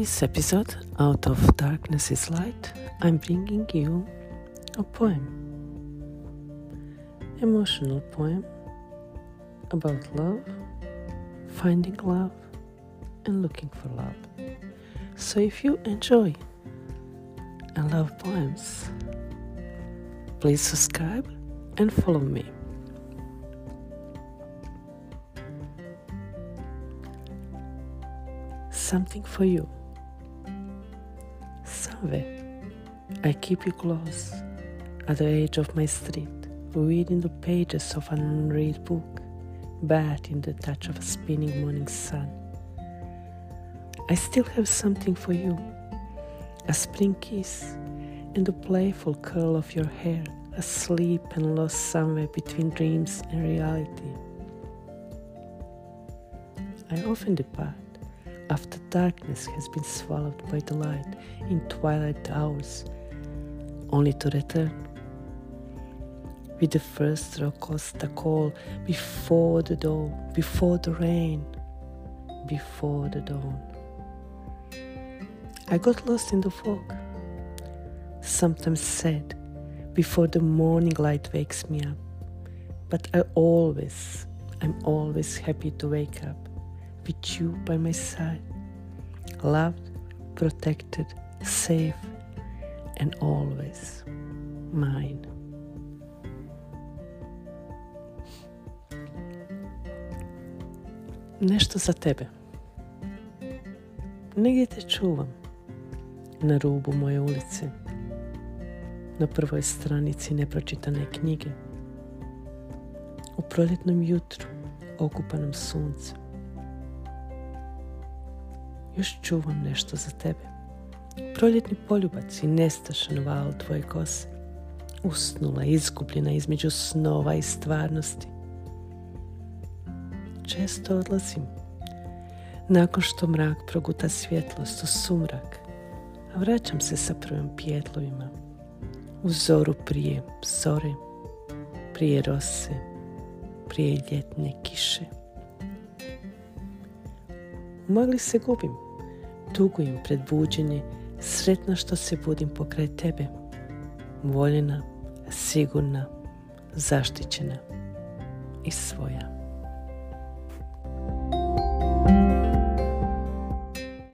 this episode, Out of Darkness is Light, I'm bringing you a poem. Emotional poem about love, finding love, and looking for love. So if you enjoy and love poems, please subscribe and follow me. Something for you. I keep you close at the edge of my street, reading the pages of an unread book, bathed in the touch of a spinning morning sun. I still have something for you a spring kiss and the playful curl of your hair, asleep and lost somewhere between dreams and reality. I often depart after darkness has been swallowed by the light in twilight hours, only to return with the first Rocosta call before the dawn, before the rain, before the dawn. I got lost in the fog, sometimes sad, before the morning light wakes me up. But I always, I'm always happy to wake up with you by my side, loved, protected, safe, and always mine. Nešto za tebe. Negdje te čuvam, na rubu moje ulice, na prvoj stranici nepročitane knjige, u proljetnom jutru, okupanom suncem. Još čuvam nešto za tebe. Proljetni poljubac i nestašan val tvoje kose. Usnula, izgubljena između snova i stvarnosti. Često odlazim. Nakon što mrak proguta svjetlost u sumrak, a vraćam se sa prvim pjetlovima. U zoru prije zore, prije rose, prije ljetne kiše. U magli se gubim, tugujem pred buđenje, sretna što se budim pokraj tebe. Voljena, sigurna, zaštićena i svoja.